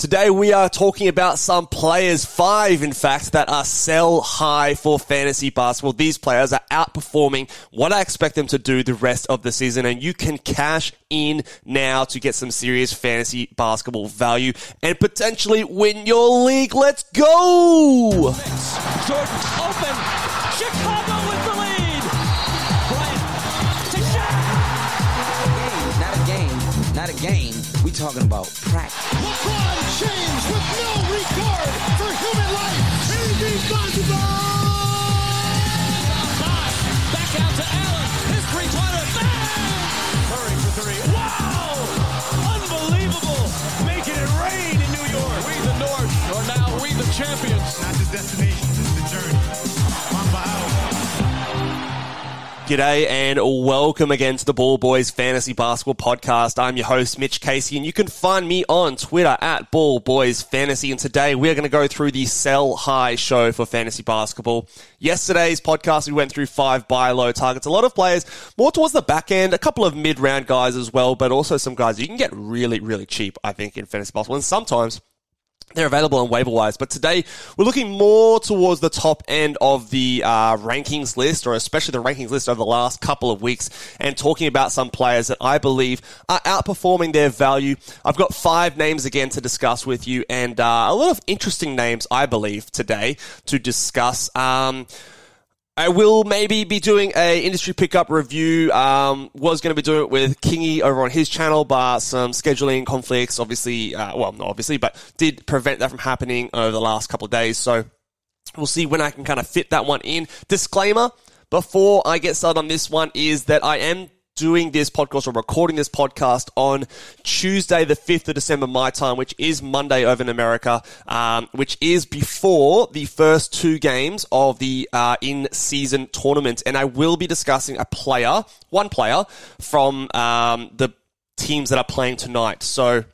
Today we are talking about some players, five in fact, that are sell high for fantasy basketball. These players are outperforming what I expect them to do the rest of the season and you can cash in now to get some serious fantasy basketball value and potentially win your league. Let's go! Jordan open. Chicago not a game. We talking about practice. LeBron James with no regard for human life. Irresponsible! Back out to Allen. His three-pointer. Bang! Curry for three. Wow! Unbelievable! Making it rain in New York. We the North are now we the champions. Not the destination, G'day and welcome again to the Ball Boys Fantasy Basketball Podcast. I'm your host, Mitch Casey, and you can find me on Twitter at Ball Boys Fantasy. And today we are going to go through the sell high show for fantasy basketball. Yesterday's podcast, we went through five buy low targets. A lot of players more towards the back end, a couple of mid round guys as well, but also some guys you can get really, really cheap, I think, in fantasy basketball. And sometimes they're available on waiver but today we're looking more towards the top end of the uh, rankings list, or especially the rankings list over the last couple of weeks, and talking about some players that I believe are outperforming their value. I've got five names again to discuss with you, and uh, a lot of interesting names, I believe, today to discuss. Um, I will maybe be doing a industry pickup review. Um, was going to be doing it with Kingy over on his channel, but some scheduling conflicts, obviously, uh, well, not obviously, but did prevent that from happening over the last couple of days. So we'll see when I can kind of fit that one in. Disclaimer before I get started on this one is that I am doing this podcast or recording this podcast on Tuesday, the 5th of December, my time, which is Monday over in America, um, which is before the first two games of the uh, in season tournament. And I will be discussing a player, one player from um, the teams that are playing tonight. So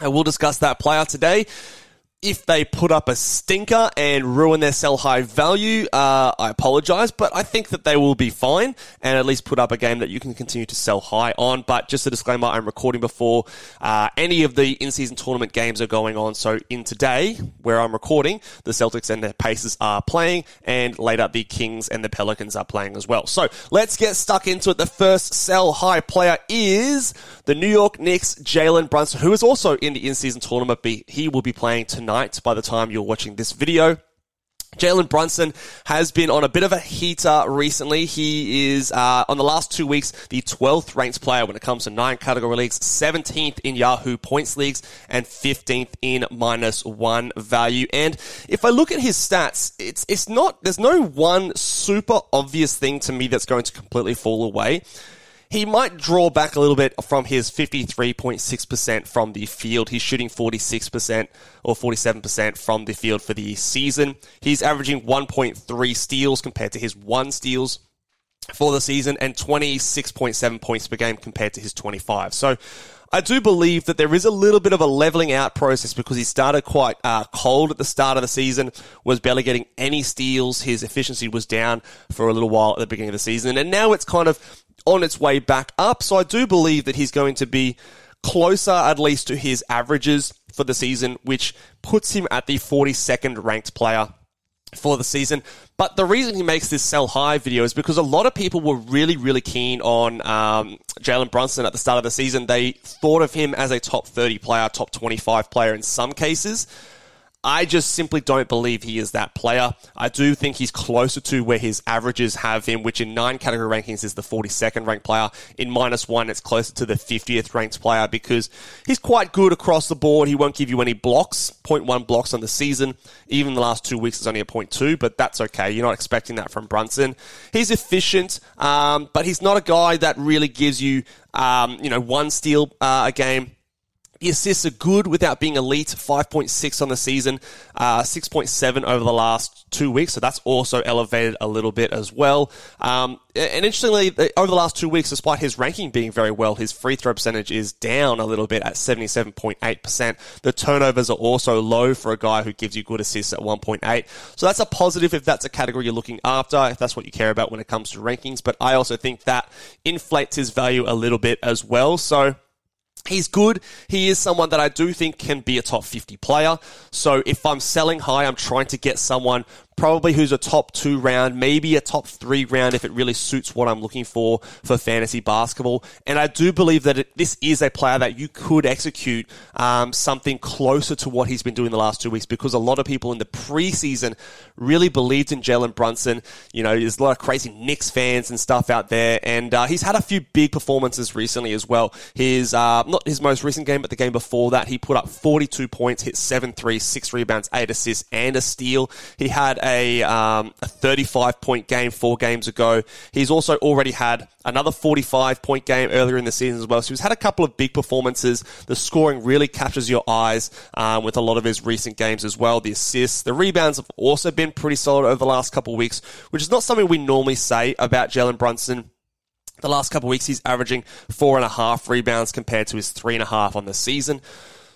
I will discuss that player today if they put up a stinker and ruin their sell high value, uh, I apologize, but I think that they will be fine and at least put up a game that you can continue to sell high on. But just a disclaimer, I'm recording before uh, any of the in-season tournament games are going on. So in today, where I'm recording, the Celtics and the Pacers are playing, and later the Kings and the Pelicans are playing as well. So let's get stuck into it. The first sell high player is the New York Knicks, Jalen Brunson, who is also in the in-season tournament. He will be playing tonight by the time you're watching this video. Jalen Brunson has been on a bit of a heater recently. He is, uh, on the last two weeks, the 12th ranked player when it comes to nine category leagues, 17th in Yahoo points leagues, and 15th in minus one value. And if I look at his stats, it's, it's not, there's no one super obvious thing to me that's going to completely fall away he might draw back a little bit from his 53.6% from the field. He's shooting 46% or 47% from the field for the season. He's averaging 1.3 steals compared to his one steals for the season and 26.7 points per game compared to his 25. So I do believe that there is a little bit of a leveling out process because he started quite uh, cold at the start of the season, was barely getting any steals. His efficiency was down for a little while at the beginning of the season, and now it's kind of on its way back up. So I do believe that he's going to be closer at least to his averages for the season, which puts him at the 42nd ranked player for the season. But the reason he makes this sell high video is because a lot of people were really, really keen on um, Jalen Brunson at the start of the season. They thought of him as a top 30 player, top 25 player in some cases. I just simply don't believe he is that player. I do think he's closer to where his averages have him, which in nine category rankings is the 42nd ranked player. In minus one, it's closer to the 50th ranked player because he's quite good across the board. He won't give you any blocks, 0.1 blocks on the season. Even the last two weeks is only a 0.2, but that's okay. You're not expecting that from Brunson. He's efficient, um, but he's not a guy that really gives you, um, you know, one steal uh, a game The assists are good without being elite. 5.6 on the season, uh, 6.7 over the last two weeks. So that's also elevated a little bit as well. Um, and interestingly, over the last two weeks, despite his ranking being very well, his free throw percentage is down a little bit at 77.8%. The turnovers are also low for a guy who gives you good assists at 1.8. So that's a positive if that's a category you're looking after, if that's what you care about when it comes to rankings. But I also think that inflates his value a little bit as well. So He's good. He is someone that I do think can be a top 50 player. So if I'm selling high, I'm trying to get someone probably who's a top two round, maybe a top three round if it really suits what I'm looking for for fantasy basketball. And I do believe that it, this is a player that you could execute um, something closer to what he's been doing the last two weeks because a lot of people in the preseason really believed in Jalen Brunson. You know, there's a lot of crazy Knicks fans and stuff out there, and uh, he's had a few big performances recently as well. His uh, not his most recent game, but the game before that, he put up 42 points, hit seven threes, six rebounds, eight assists, and a steal. He had a, um, a 35 point game four games ago. He's also already had another 45 point game earlier in the season as well. So he's had a couple of big performances. The scoring really catches your eyes um, with a lot of his recent games as well. The assists, the rebounds have also been pretty solid over the last couple of weeks, which is not something we normally say about Jalen Brunson. The last couple of weeks, he's averaging four and a half rebounds compared to his three and a half on the season.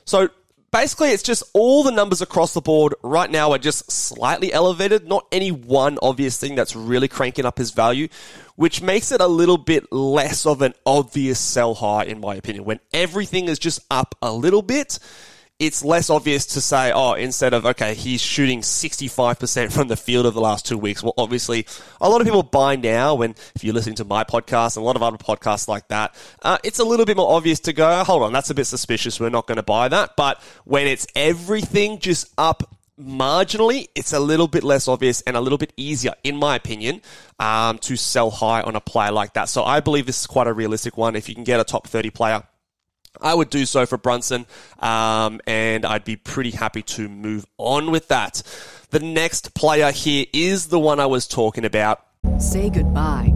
So basically, it's just all the numbers across the board right now are just slightly elevated, not any one obvious thing that's really cranking up his value, which makes it a little bit less of an obvious sell high, in my opinion. When everything is just up a little bit, it's less obvious to say, oh, instead of, okay, he's shooting 65% from the field of the last two weeks. Well, obviously, a lot of people buy now when, if you're listening to my podcast and a lot of other podcasts like that, uh, it's a little bit more obvious to go, hold on, that's a bit suspicious. We're not going to buy that. But when it's everything just up marginally, it's a little bit less obvious and a little bit easier, in my opinion, um, to sell high on a player like that. So I believe this is quite a realistic one. If you can get a top 30 player, I would do so for Brunson, um, and I'd be pretty happy to move on with that. The next player here is the one I was talking about. Say goodbye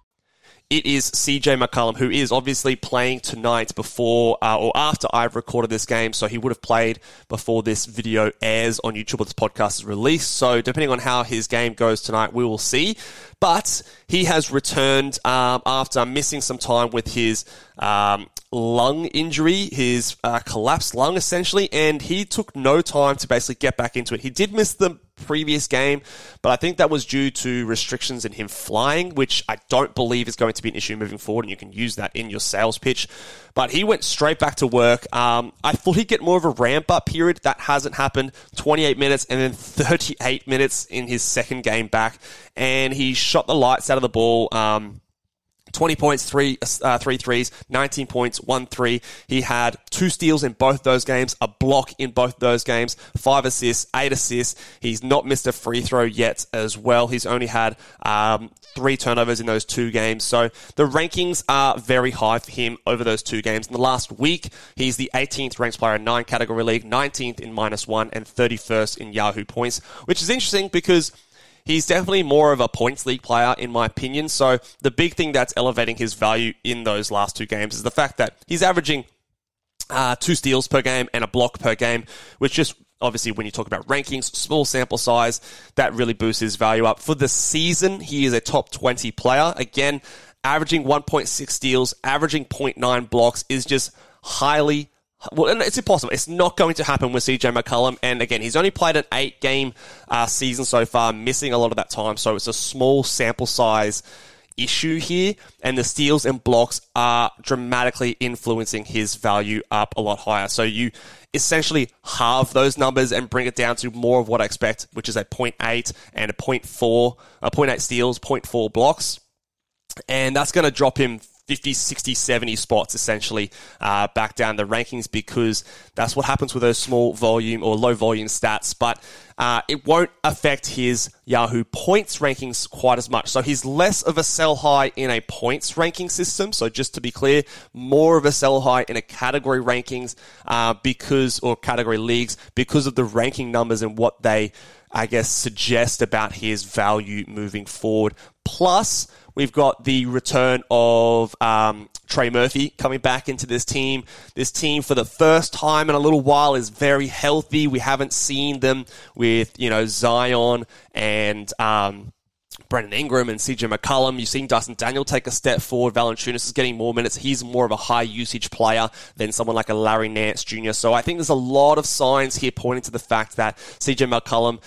It is CJ McCollum, who is obviously playing tonight before uh, or after I've recorded this game. So he would have played before this video airs on YouTube or this podcast is released. So depending on how his game goes tonight, we will see. But he has returned um, after missing some time with his um, lung injury, his uh, collapsed lung essentially, and he took no time to basically get back into it. He did miss the previous game, but I think that was due to restrictions in him flying, which I don't believe is going to be an issue moving forward, and you can use that in your sales pitch. But he went straight back to work. Um, I thought he'd get more of a ramp up period. That hasn't happened. 28 minutes and then 38 minutes in his second game back, and he shot the lights out of the ball. Um, 20 points, three, uh, three threes, 19 points, one three. He had two steals in both those games, a block in both those games, five assists, eight assists. He's not missed a free throw yet as well. He's only had um, three turnovers in those two games. So the rankings are very high for him over those two games. In the last week, he's the 18th ranked player in nine category league, 19th in minus one, and 31st in Yahoo points, which is interesting because He's definitely more of a points league player, in my opinion. So the big thing that's elevating his value in those last two games is the fact that he's averaging uh, two steals per game and a block per game, which just obviously when you talk about rankings, small sample size, that really boosts his value up. For the season, he is a top 20 player. Again, averaging 1.6 steals, averaging 0.9 blocks is just highly, well, it's impossible. It's not going to happen with CJ McCollum. And again, he's only played an eight game uh, season so far, missing a lot of that time. So it's a small sample size issue here. And the steals and blocks are dramatically influencing his value up a lot higher. So you essentially halve those numbers and bring it down to more of what I expect, which is a 0.8 and a 0.4, a 0.8 steals, 0.4 blocks. And that's going to drop him 50, 60, 70 spots essentially uh, back down the rankings because that's what happens with those small volume or low volume stats. But uh, it won't affect his Yahoo points rankings quite as much. So he's less of a sell high in a points ranking system. So just to be clear, more of a sell high in a category rankings uh, because, or category leagues because of the ranking numbers and what they, I guess, suggest about his value moving forward. Plus, We've got the return of um, Trey Murphy coming back into this team. This team, for the first time in a little while, is very healthy. We haven't seen them with you know Zion and. Um, Brandon Ingram and CJ McCollum. You've seen Dyson Daniels take a step forward. Valanciunas is getting more minutes. He's more of a high usage player than someone like a Larry Nance Jr. So I think there's a lot of signs here pointing to the fact that CJ McCollum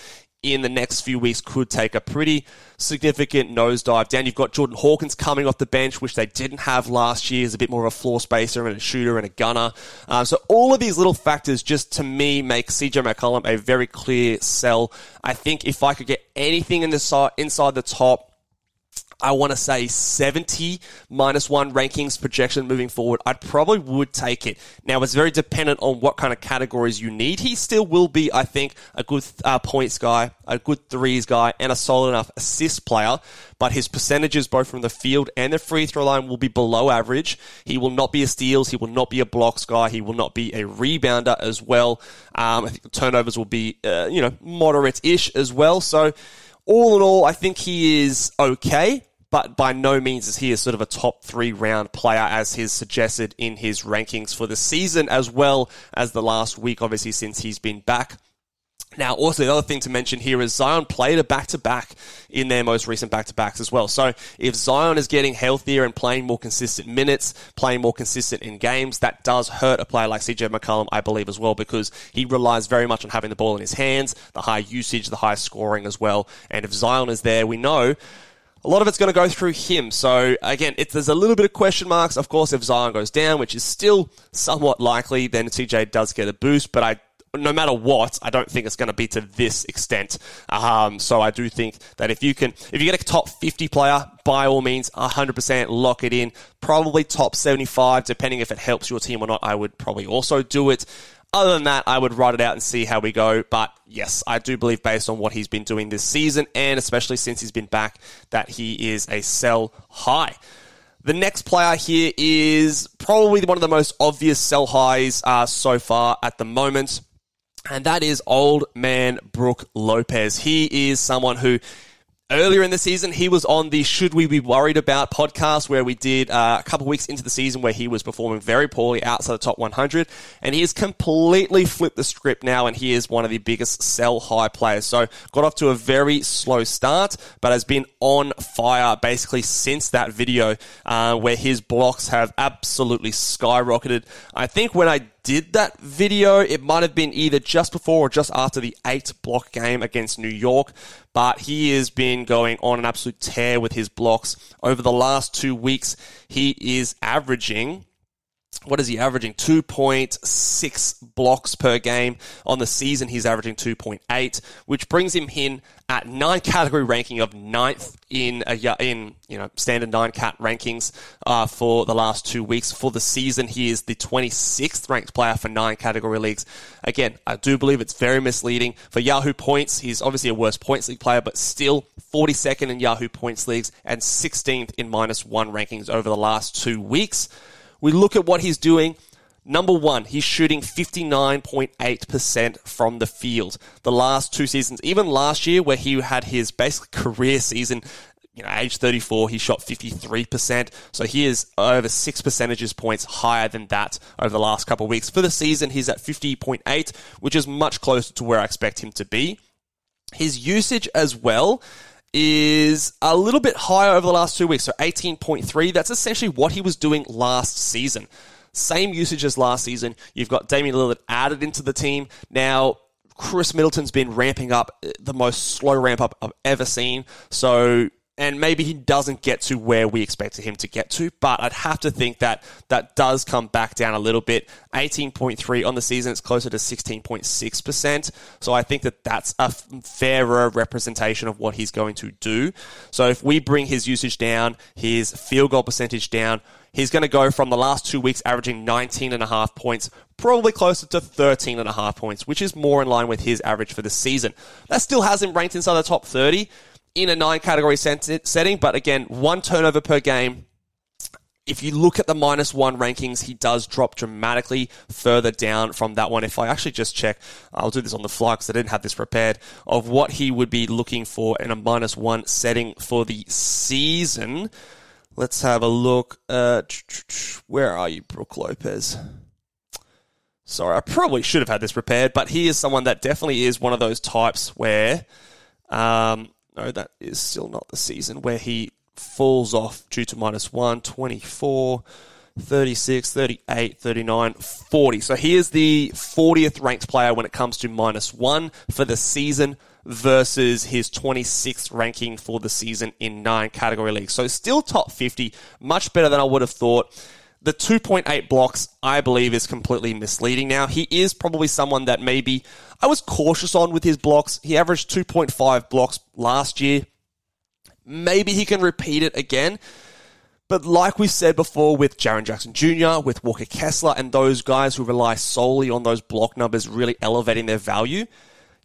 in the next few weeks could take a pretty significant nosedive down. You've got Jordan Hawkins coming off the bench, which they didn't have last year, as a bit more of a floor spacer and a shooter and a gunner. Um, so all of these little factors just to me make CJ McCollum a very clear sell. I think if I could get anything in the inside the top I want to say 70 minus one rankings projection moving forward. I probably would take it. Now, it's very dependent on what kind of categories you need. He still will be, I think, a good uh, points guy, a good threes guy, and a solid enough assist player. But his percentages, both from the field and the free throw line, will be below average. He will not be a steals. He will not be a blocks guy. He will not be a rebounder as well. Um, I think the turnovers will be, uh, you know, moderate-ish as well. So, all in all, I think he is okay, but by no means is he a sort of a top three round player as he's suggested in his rankings for the season as well as the last week, obviously, since he's been back. Now, also the other thing to mention here is Zion played a back to back in their most recent back to backs as well. So if Zion is getting healthier and playing more consistent minutes, playing more consistent in games, that does hurt a player like CJ McCollum, I believe, as well, because he relies very much on having the ball in his hands, the high usage, the high scoring as well. And if Zion is there, we know a lot of it's going to go through him. So again, there's a little bit of question marks. Of course, if Zion goes down, which is still somewhat likely, then CJ does get a boost. But I no matter what, I don't think it's going to be to this extent. Um, so I do think that if you can, if you get a top 50 player, by all means, 100% lock it in. Probably top 75, depending if it helps your team or not. I would probably also do it. Other than that, I would write it out and see how we go. But yes, I do believe based on what he's been doing this season, and especially since he's been back, that he is a sell high. The next player here is probably one of the most obvious sell highs uh, so far at the moment and that is old man Brook Lopez. He is someone who Earlier in the season, he was on the Should We Be Worried About podcast, where we did uh, a couple weeks into the season where he was performing very poorly outside the top 100. And he has completely flipped the script now, and he is one of the biggest sell high players. So, got off to a very slow start, but has been on fire basically since that video, uh, where his blocks have absolutely skyrocketed. I think when I did that video. It might have been either just before or just after the eight block game against New York, but he has been going on an absolute tear with his blocks. Over the last two weeks, he is averaging what is he averaging? 2.6 blocks per game. On the season, he's averaging 2.8, which brings him in at nine category ranking of ninth in a, in you know standard nine cat rankings uh, for the last two weeks. For the season, he is the 26th ranked player for nine category leagues. Again, I do believe it's very misleading for Yahoo points. He's obviously a worse points league player, but still 42nd in Yahoo points leagues and 16th in minus one rankings over the last two weeks. We look at what he's doing. Number one, he's shooting 59.8% from the field. The last two seasons, even last year where he had his basic career season, you know, age 34, he shot 53%. So he is over six percentages points higher than that over the last couple of weeks. For the season, he's at 50.8, which is much closer to where I expect him to be. His usage as well is a little bit higher over the last two weeks. So 18.3. That's essentially what he was doing last season. Same usage as last season. You've got Damian Lillard added into the team. Now, Khris Middleton's been ramping up uh, the most slow ramp up I've ever seen. So and maybe he doesn't get to where we expected him to get to, but I'd have to think that that does come back down a little bit. 18.3 on the season, it's closer to 16.6%. So I think that that's a fairer representation of what he's going to do. So if we bring his usage down, his field goal percentage down, he's going to go from the last two weeks averaging 19 and a half points, probably closer to 13 and a half points, which is more in line with his average for the season. That still hasn't ranked inside the top 30 in a nine category setting, but again, one turnover per game. If you look at the minus one rankings, he does drop dramatically further down from that one. If I actually just check, I'll do this on the fly because I didn't have this prepared, of what he would be looking for in a minus one setting for the season. Let's have a look. Uh, where are you, Brook Lopez? Sorry, I probably should have had this prepared, but he is someone that definitely is one of those types where um, no, that is still not the season where he falls off due to minus 1, 24, 36, 38, 39, 40. So he is the 40th ranked player when it comes to minus 1 for the season versus his 26th ranking for the season in nine category leagues. So still top 50, much better than I would have thought. The 2.8 blocks, I believe, is completely misleading now. He is probably someone that maybe I was cautious on with his blocks. He averaged 2.5 blocks last year. Maybe he can repeat it again. But like we said before with Jaren Jackson Jr., with Walker Kessler, and those guys who rely solely on those block numbers really elevating their value,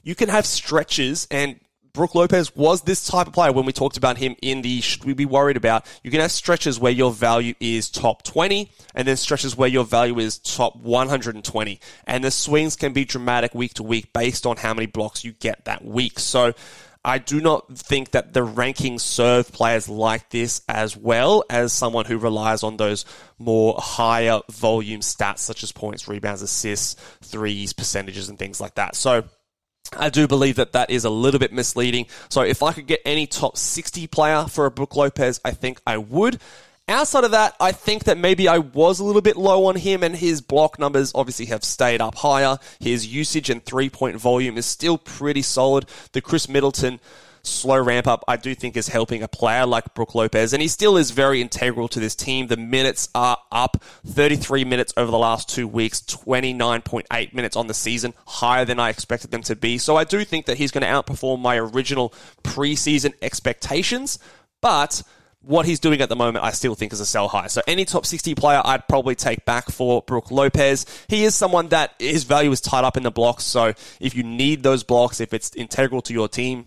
you can have stretches and Brook Lopez was this type of player when we talked about him in the should we be worried about. You can have stretches where your value is top 20 and then stretches where your value is top 120. And the swings can be dramatic week to week based on how many blocks you get that week. So I do not think that the rankings serve players like this as well as someone who relies on those more higher volume stats such as points, rebounds, assists, threes, percentages, and things like that. So I do believe that that is a little bit misleading. So if I could get any top 60 player for a Brook Lopez, I think I would. Outside of that, I think that maybe I was a little bit low on him and his block numbers obviously have stayed up higher. His usage and three point volume is still pretty solid. The Khris Middleton slow ramp up, I do think is helping a player like Brook Lopez, and he still is very integral to this team. The minutes are up 33 minutes over the last two weeks, 29.8 minutes on the season, higher than I expected them to be. So I do think that he's going to outperform my original preseason expectations, but what he's doing at the moment, I still think is a sell high. So any top 60 player, I'd probably take back for Brook Lopez. He is someone that his value is tied up in the blocks. So if you need those blocks, if it's integral to your team,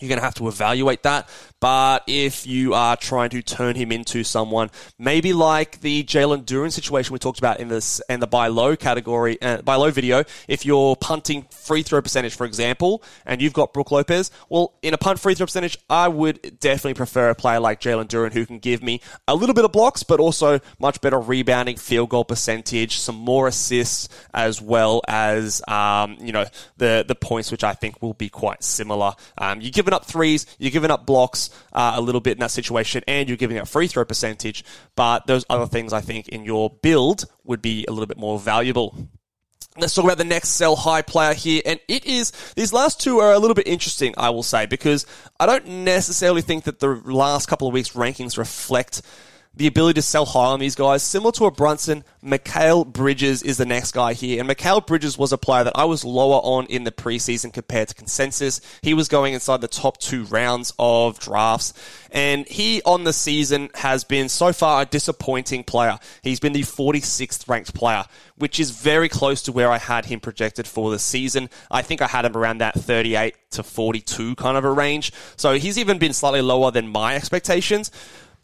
you're going to have to evaluate that. But if you are trying to turn him into someone, maybe like the Jalen Duren situation we talked about in this and the buy low category, uh, buy low video, if you're punting free throw percentage, for example, and you've got Brook Lopez, well, in a punt free throw percentage, I would definitely prefer a player like Jalen Duren who can give me a little bit of blocks, but also much better rebounding, field goal percentage, some more assists, as well as um, you know the the points, which I think will be quite similar. Um, you're giving up threes, you're giving up blocks uh, a little bit in that situation, and you're giving up free throw percentage. But those other things, I think, in your build would be a little bit more valuable. Let's talk about the next sell high player here. And it is, these last two are a little bit interesting, I will say, because I don't necessarily think that the last couple of weeks' rankings reflect the ability to sell high on these guys. Similar to a Brunson, Mikal Bridges is the next guy here. And Mikal Bridges was a player that I was lower on in the preseason compared to consensus. He was going inside the top two rounds of drafts. And he on the season has been so far a disappointing player. He's been the 46th ranked player, which is very close to where I had him projected for the season. I think I had him around that 38 to 42 kind of a range. So he's even been slightly lower than my expectations.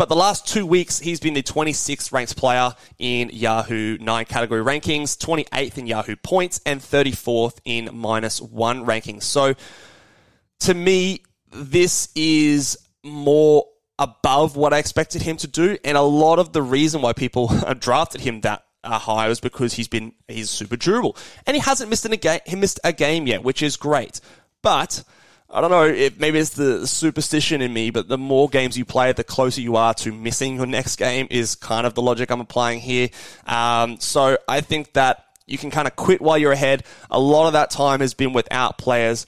But the last two weeks, he's been the 26th ranked player in Yahoo 9 category rankings, 28th in Yahoo points, and 34th in minus one rankings. So to me, this is more above what I expected him to do. And a lot of the reason why people drafted him that uh, high was because he's been he's super durable and he hasn't missed a game he missed a game yet, which is great. But I don't know if maybe it's the superstition in me, but the more games you play, the closer you are to missing your next game is kind of the logic I'm applying here. Um, so I think that you can kind of quit while you're ahead. A lot of that time has been without players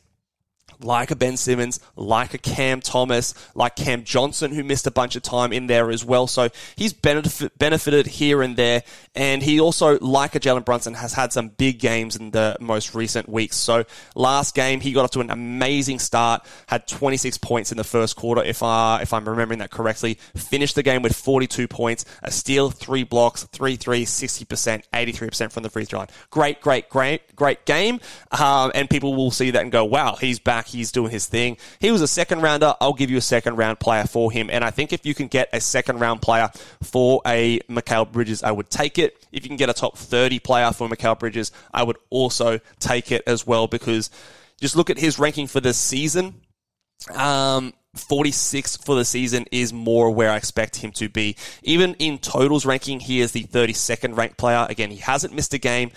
like a Ben Simmons, like a Cam Thomas, like Cam Johnson, who missed a bunch of time in there as well. So he's benefit, benefited here and there. And he also, like a Jalen Brunson, has had some big games in the most recent weeks. So last game, he got off to an amazing start, had 26 points in the first quarter, if, I, if I'm remembering that correctly. Finished the game with 42 points, a steal, three blocks, three three, 60%, 83% from the free throw line. Great, great, great, great game. Um, and people will see that and go, wow, he's back He's doing his thing. He was a second rounder. I'll give you a second round player for him. And I think if you can get a second round player for a Mikal Bridges, I would take it. If you can get a top 30 player for Mikal Bridges, I would also take it as well because just look at his ranking for this season. Um, 46 for the season is more where I expect him to be. Even in totals ranking, he is the 32nd ranked player. Again, he hasn't missed a game.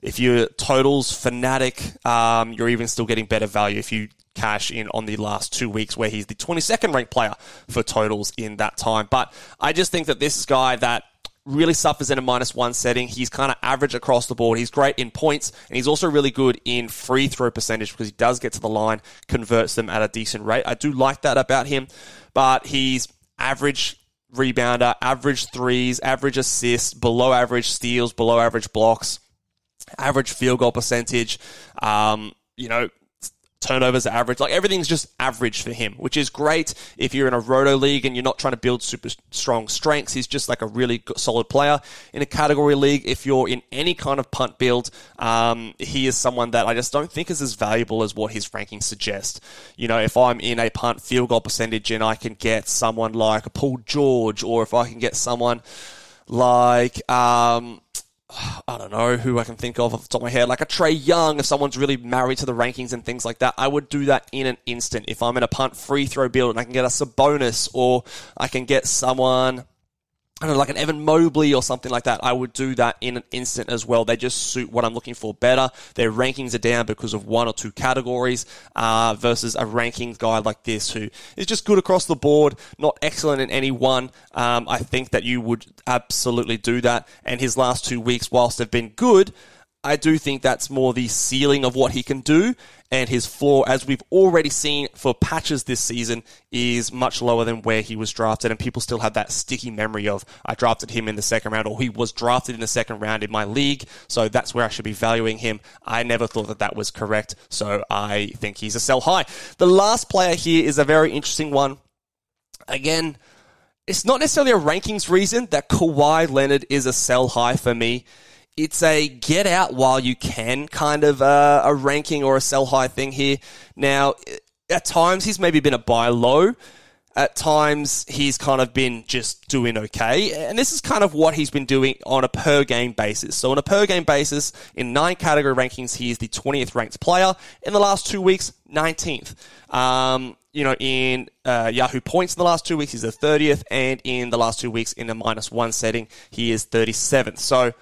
If you're totals fanatic, um, you're even still getting better value if you cash in on the last two weeks where he's the 22nd ranked player for totals in that time. But I just think that this guy that really suffers in a minus one setting. He's kind of average across the board. He's great in points, and he's also really good in free throw percentage because he does get to the line, converts them at a decent rate. I do like that about him, but he's average rebounder, average threes, average assists, below average steals, below average blocks, average field goal percentage. Um, you know, turnovers average. Like everything's just average for him, which is great if you're in a roto league and you're not trying to build super strong strengths. He's just like a really solid player in a category league. If you're in any kind of punt build, um, he is someone that I just don't think is as valuable as what his rankings suggest. You know, if I'm in a punt field goal percentage and I can get someone like a Paul George, or if I can get someone like, um, I don't know who I can think of off the top of my head, like a Trae Young, if someone's really married to the rankings and things like that, I would do that in an instant. If I'm in a punt free throw build and I can get us a Sabonis or I can get someone I don't know, like an Evan Mobley or something like that, I would do that in an instant as well. They just suit what I'm looking for better. Their rankings are down because of one or two categories uh, versus a rankings guy like this who is just good across the board, not excellent in any one. Um, I think that you would absolutely do that. And his last two weeks, whilst they've been good, I do think that's more the ceiling of what he can do, and his floor, as we've already seen for patches this season, is much lower than where he was drafted, and people still have that sticky memory of I drafted him in the second round, or he was drafted in the second round in my league, so that's where I should be valuing him. I never thought that that was correct, so I think he's a sell high. The last player here is a very interesting one. Again, it's not necessarily a rankings reason that Kawhi Leonard is a sell high for me it's a get out while you can kind of uh, a ranking or a sell high thing here. Now, at times he's maybe been a buy low. At times he's kind of been just doing okay. And this is kind of what he's been doing on a per game basis. So on a per game basis, in nine category rankings, he is the 20th ranked player. In the last two weeks, 19th. Um, you know, in uh, Yahoo points in the last two weeks, he's the 30th. And in the last two weeks, in a minus one setting, he is 37th. So,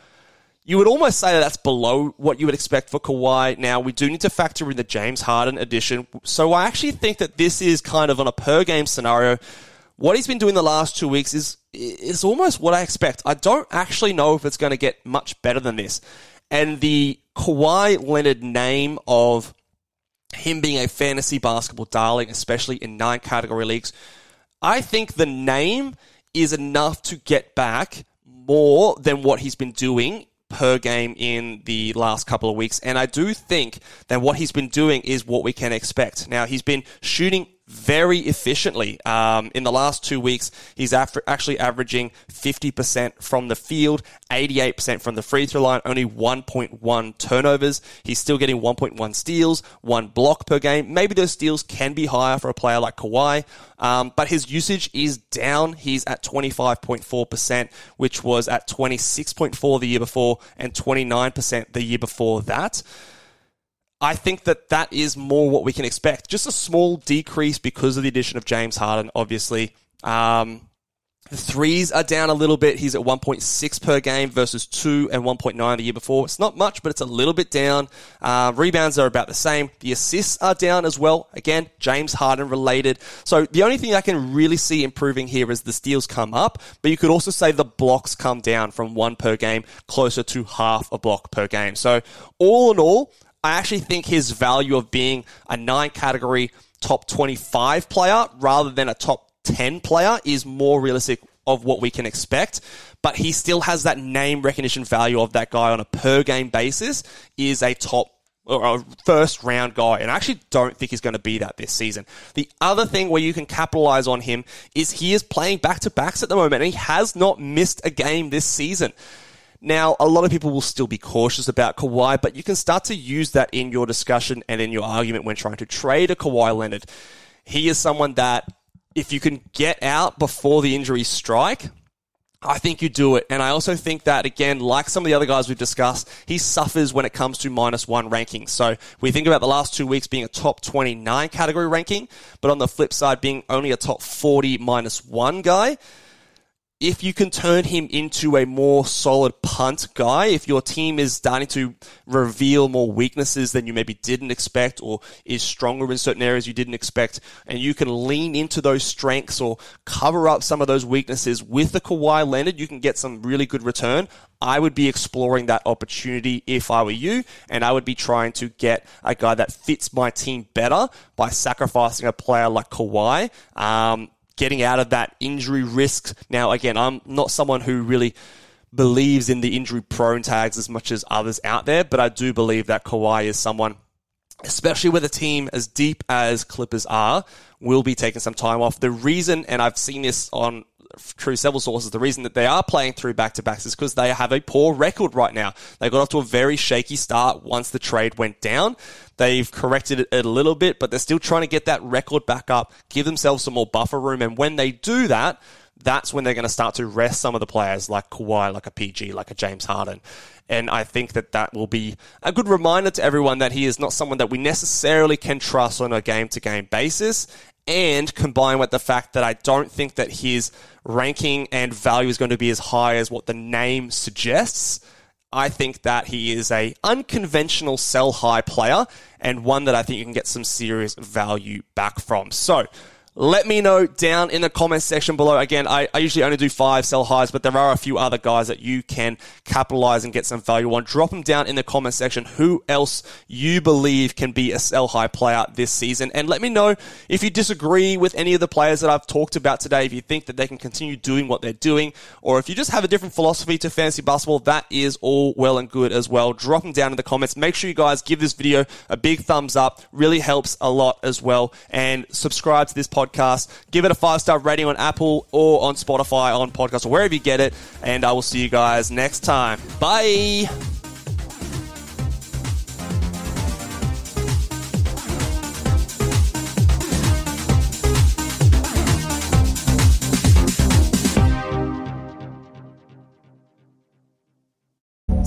you would almost say that that's below what you would expect for Kawhi. Now, we do need to factor in the James Harden addition. So I actually think that this is kind of on a per game scenario. What he's been doing the last two weeks is, is almost what I expect. I don't actually know if it's going to get much better than this. And the Kawhi Leonard name of him being a fantasy basketball darling, especially in nine category leagues, I think the name is enough to get back more than what he's been doing per game in the last couple of weeks. And I do think that what he's been doing is what we can expect. Now, he's been shooting very efficiently. Um, in the last two weeks, he's af- actually averaging 50% from the field, 88% from the free throw line, only 1.1 turnovers. He's still getting 1.1 steals, one block per game. Maybe those steals can be higher for a player like Kawhi, um, but his usage is down. He's at 25.4%, which was at 26.4 the year before and 29% the year before that. I think that that is more what we can expect. Just a small decrease because of the addition of James Harden, obviously. Um, The threes are down a little bit. He's at 1.6 per game versus 2 and 1.9 the year before. It's not much, but it's a little bit down. Uh, rebounds are about the same. The assists are down as well. Again, James Harden related. So the only thing I can really see improving here is the steals come up, but you could also say the blocks come down from one per game closer to half a block per game. So all in all, I actually think his value of being a nine category top 25 player rather than a top 10 player is more realistic of what we can expect, but he still has that name recognition value of that guy on a per game basis is a top or a first round guy, and I actually don't think he's going to be that this season. The other thing where you can capitalize on him is he is playing back to backs at the moment, and he has not missed a game this season. Now, a lot of people will still be cautious about Kawhi, but you can start to use that in your discussion and in your argument when trying to trade a Kawhi Leonard. He is someone that if you can get out before the injuries strike, I think you do it. And I also think that, again, like some of the other guys we've discussed, he suffers when it comes to minus one rankings. So we think about the last two weeks being a top 29 category ranking, but on the flip side, being only a top 40 minus one guy if you can turn him into a more solid punt guy, if your team is starting to reveal more weaknesses than you maybe didn't expect or is stronger in certain areas you didn't expect, and you can lean into those strengths or cover up some of those weaknesses with the Kawhi Leonard, you can get some really good return. I would be exploring that opportunity if I were you, and I would be trying to get a guy that fits my team better by sacrificing a player like Kawhi. Um, getting out of that injury risk. Now, again, I'm not someone who really believes in the injury prone tags as much as others out there, but I do believe that Kawhi is someone, especially with a team as deep as Clippers are, will be taking some time off. The reason, and I've seen this on through several sources, the reason that they are playing through back to backs is because they have a poor record right now. They got off to a very shaky start once the trade went down. They've corrected it a little bit, but they're still trying to get that record back up, give themselves some more buffer room. And when they do that, that's when they're going to start to rest some of the players like Kawhi, like a PG, like a James Harden. And I think that that will be a good reminder to everyone that he is not someone that we necessarily can trust on a game to game basis. And combined with the fact that I don't think that his ranking and value is going to be as high as what the name suggests. I think that he is a unconventional sell high player and one that I think you can get some serious value back from. So, let me know down in the comments section below. Again, I, I, usually only do five sell highs, but there are a few other guys that you can capitalize and get some value on. Drop them down in the comment section who else you believe can be a sell high player this season. And let me know if you disagree with any of the players that I've talked about today, if you think that they can continue doing what they're doing, or if you just have a different philosophy to fantasy basketball, that is all well and good as well. Drop them down in the comments. Make sure you guys give this video a big thumbs up. Really helps a lot as well. And subscribe to this podcast podcast. Give it a five star rating on Apple or on Spotify, on podcast, or wherever you get it. And I will see you guys next time. Bye.